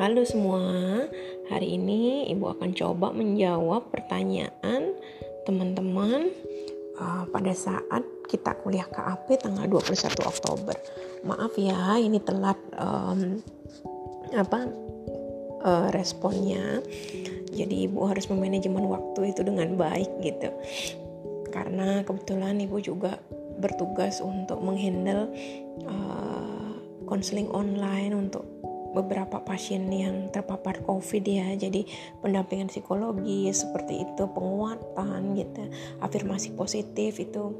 Halo semua, hari ini Ibu akan coba menjawab pertanyaan teman-teman uh, pada saat kita kuliah KAP tanggal 21 Oktober. Maaf ya, ini telat um, apa uh, responnya. Jadi Ibu harus memanajemen waktu itu dengan baik gitu. Karena kebetulan Ibu juga bertugas untuk menghandle konseling uh, online untuk beberapa pasien yang terpapar COVID ya. Jadi pendampingan psikologi seperti itu, penguatan gitu, afirmasi positif itu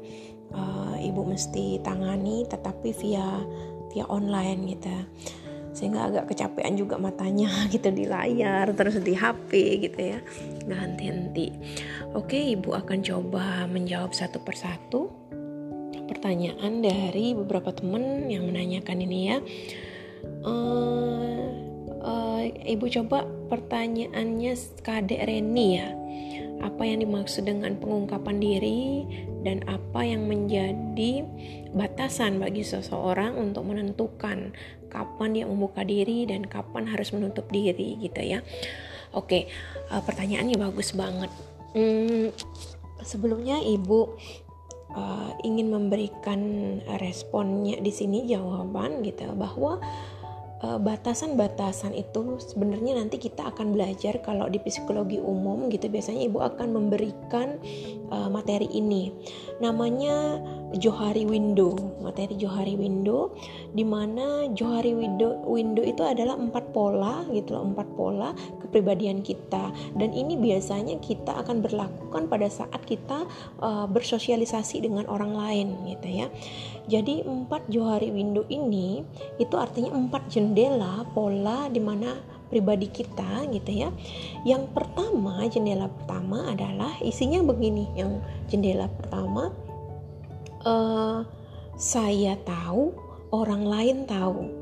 uh, ibu mesti tangani, tetapi via via online gitu. Sehingga agak kecapean juga matanya gitu di layar, terus di HP gitu ya, nggak henti-henti. Oke, ibu akan coba menjawab satu persatu pertanyaan dari beberapa teman yang menanyakan ini ya uh, uh, ibu coba pertanyaannya kadek Reni ya. Apa yang dimaksud dengan pengungkapan diri dan apa yang menjadi batasan bagi seseorang untuk menentukan kapan dia membuka diri dan kapan harus menutup diri gitu ya. Oke uh, pertanyaannya bagus banget. Hmm, sebelumnya ibu uh, ingin memberikan responnya di sini jawaban gitu bahwa Eh, batasan-batasan itu sebenarnya nanti kita akan belajar kalau di psikologi umum gitu biasanya ibu akan memberikan uh, materi ini. Namanya Johari Window materi Johari Window di mana Johari Window window itu adalah empat pola gitu loh empat pola kepribadian kita dan ini biasanya kita akan berlakukan pada saat kita uh, bersosialisasi dengan orang lain gitu ya jadi empat Johari Window ini itu artinya empat jendela pola di mana pribadi kita gitu ya. Yang pertama, jendela pertama adalah isinya begini. Yang jendela pertama uh, saya tahu, orang lain tahu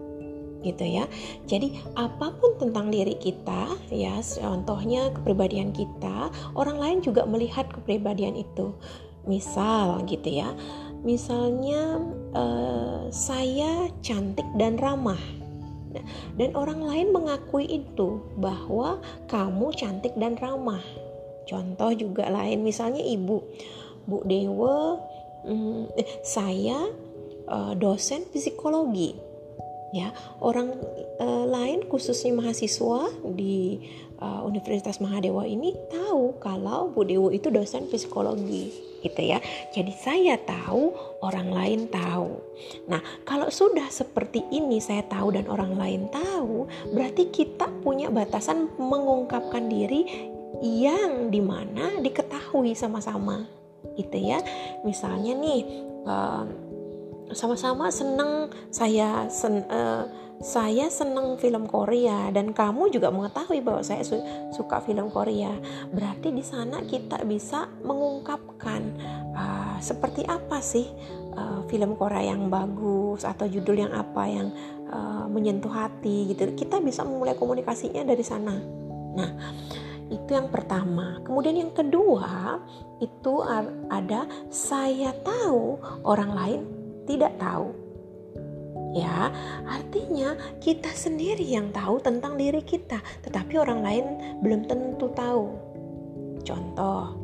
gitu ya. Jadi apa pun tentang diri kita ya, contohnya kepribadian kita, orang lain juga melihat kepribadian itu. Misal gitu ya. Misalnya uh, saya cantik dan ramah dan orang lain mengakui itu bahwa kamu cantik dan ramah. Contoh juga lain, misalnya ibu, Bu Dewa, hmm, eh, saya uh, dosen psikologi, ya orang uh, lain khususnya mahasiswa di Universitas Mahadewa ini tahu kalau Bu Dewa itu dosen psikologi gitu ya. Jadi saya tahu, orang lain tahu. Nah, kalau sudah seperti ini saya tahu dan orang lain tahu, berarti kita punya batasan mengungkapkan diri yang di mana diketahui sama-sama gitu ya. Misalnya nih sama-sama seneng saya sen, uh, saya senang film Korea dan kamu juga mengetahui bahwa saya su suka film Korea. Berarti di sana kita bisa mengungkapkan uh, seperti apa sih uh, film Korea yang bagus atau judul yang apa yang uh, menyentuh hati gitu. Kita bisa memulai komunikasinya dari sana. Nah, itu yang pertama. Kemudian yang kedua itu ada saya tahu orang lain tidak tahu Ya, artinya kita sendiri yang tahu tentang diri kita, tetapi orang lain belum tentu tahu. Contoh,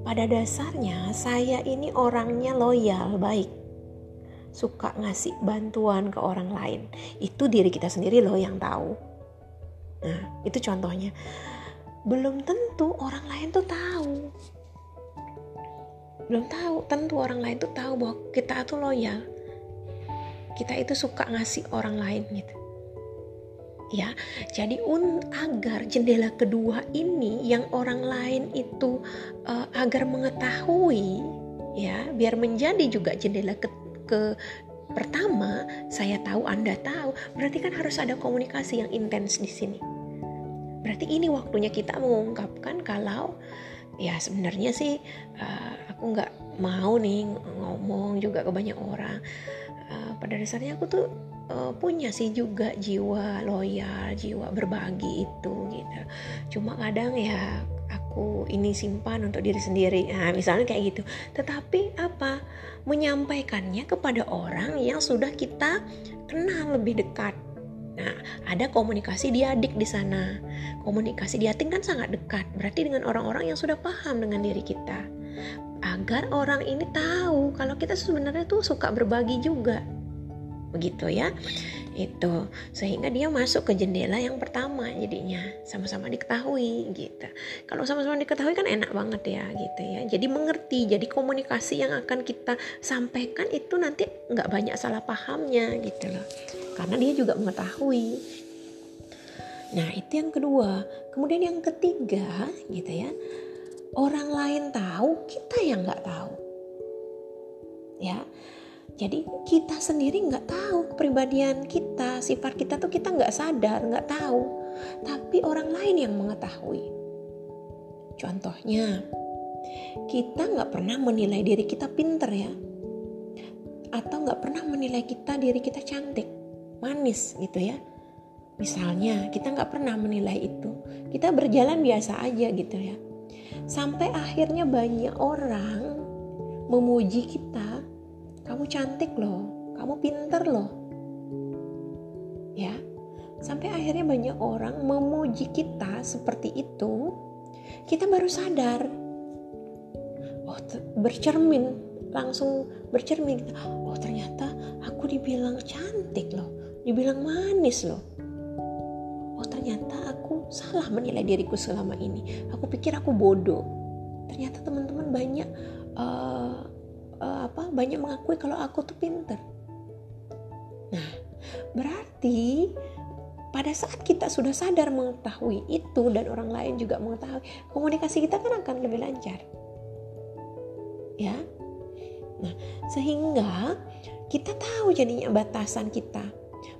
pada dasarnya saya ini orangnya loyal, baik. Suka ngasih bantuan ke orang lain. Itu diri kita sendiri loh yang tahu. Nah, itu contohnya. Belum tentu orang lain tuh tahu. Belum tahu, tentu orang lain tuh tahu bahwa kita tuh loyal. Kita itu suka ngasih orang lain gitu. Ya jadi un agar jendela kedua ini yang orang lain itu uh, agar mengetahui ya biar menjadi juga jendela ke, ke pertama saya tahu anda tahu berarti kan harus ada komunikasi yang intens di sini berarti ini waktunya kita mengungkapkan kalau ya sebenarnya sih uh, aku nggak mau nih ngomong juga ke banyak orang uh, pada dasarnya aku tuh uh, punya sih juga jiwa loyal, jiwa berbagi itu gitu. Cuma kadang ya aku ini simpan untuk diri sendiri. Nah, misalnya kayak gitu. Tetapi apa? Menyampaikannya kepada orang yang sudah kita kenal lebih dekat. Nah, ada komunikasi diadik di sana. Komunikasi diadik kan sangat dekat, berarti dengan orang-orang yang sudah paham dengan diri kita. Agar orang ini tahu kalau kita sebenarnya tuh suka berbagi juga. Begitu ya. Itu. Sehingga dia masuk ke jendela yang pertama jadinya. Sama-sama diketahui gitu. Kalau sama-sama diketahui kan enak banget ya gitu ya. Jadi mengerti jadi komunikasi yang akan kita sampaikan itu nanti nggak banyak salah pahamnya gitu loh. Karena dia juga mengetahui. Nah itu yang kedua. Kemudian yang ketiga gitu ya. Orang lain tahu kita yang nggak tahu. Ya jadi kita sendiri nggak tahu kepribadian kita, sifat kita tuh kita nggak sadar, nggak tahu. Tapi orang lain yang mengetahui. Contohnya, kita nggak pernah menilai diri kita pinter ya. Atau nggak pernah menilai kita diri kita cantik, manis gitu ya. Misalnya kita nggak pernah menilai itu. Kita berjalan biasa aja gitu ya. Sampai akhirnya banyak orang memuji kita kamu cantik loh, kamu pinter loh. Ya, sampai akhirnya banyak orang memuji kita seperti itu, kita baru sadar. Oh, bercermin, langsung bercermin. Oh, ternyata aku dibilang cantik loh, dibilang manis loh. Oh, ternyata aku salah menilai diriku selama ini. Aku pikir aku bodoh. Ternyata teman-teman banyak uh, uh, apa banyak mengakui kalau aku tuh pinter. Nah, berarti pada saat kita sudah sadar mengetahui itu dan orang lain juga mengetahui, komunikasi kita kan akan lebih lancar. Ya. Nah, sehingga kita tahu jadinya batasan kita.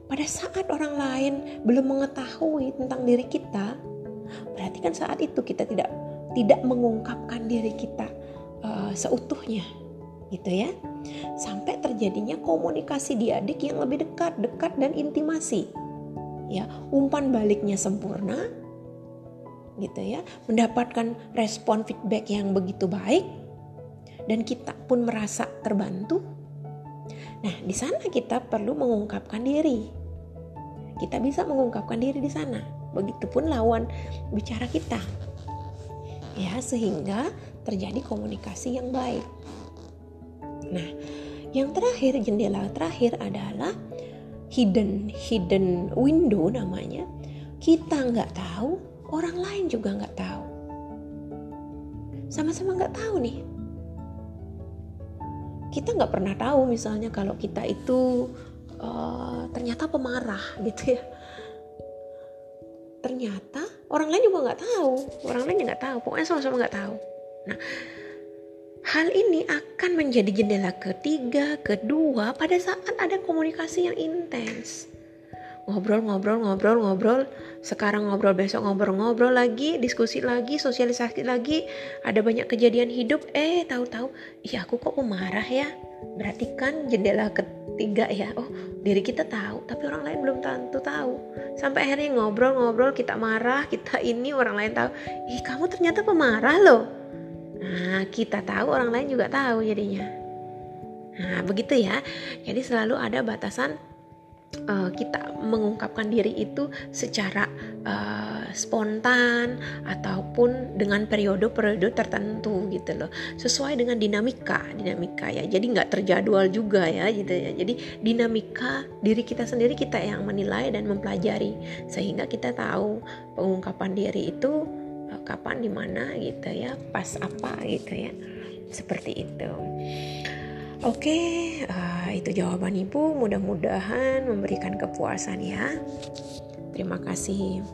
Pada saat orang lain belum mengetahui tentang diri kita, berarti kan saat itu kita tidak tidak mengungkapkan diri kita uh, seutuhnya gitu ya. Sampai terjadinya komunikasi diadik yang lebih dekat, dekat dan intimasi. Ya, umpan baliknya sempurna. Gitu ya, mendapatkan respon feedback yang begitu baik dan kita pun merasa terbantu. Nah, di sana kita perlu mengungkapkan diri. Kita bisa mengungkapkan diri di sana. Begitupun lawan bicara kita. Ya, sehingga terjadi komunikasi yang baik. Nah, yang terakhir jendela terakhir adalah hidden hidden window namanya. Kita nggak tahu, orang lain juga nggak tahu. Sama-sama nggak tahu nih. Kita nggak pernah tahu misalnya kalau kita itu uh, ternyata pemarah gitu ya. Ternyata orang lain juga nggak tahu, orang lain juga nggak tahu. Pokoknya sama-sama nggak tahu. Nah, Hal ini akan menjadi jendela ketiga, kedua pada saat ada komunikasi yang intens. Ngobrol, ngobrol, ngobrol, ngobrol. Sekarang ngobrol, besok ngobrol-ngobrol lagi, diskusi lagi, sosialisasi lagi. Ada banyak kejadian hidup. Eh, tahu-tahu, iya aku kok pemarah ya. Berarti kan jendela ketiga ya. Oh, diri kita tahu, tapi orang lain belum tentu tahu. Sampai akhirnya ngobrol-ngobrol, kita marah, kita ini orang lain tahu. Ih, kamu ternyata pemarah loh Nah, kita tahu orang lain juga tahu jadinya. Nah, begitu ya. Jadi selalu ada batasan uh, kita mengungkapkan diri itu secara uh, spontan ataupun dengan periode-periode tertentu gitu loh sesuai dengan dinamika dinamika ya jadi nggak terjadwal juga ya gitu ya jadi dinamika diri kita sendiri kita yang menilai dan mempelajari sehingga kita tahu pengungkapan diri itu kapan di mana gitu ya pas apa gitu ya. Seperti itu. Oke uh, itu jawaban ibu. Mudah-mudahan memberikan kepuasan ya. Terima kasih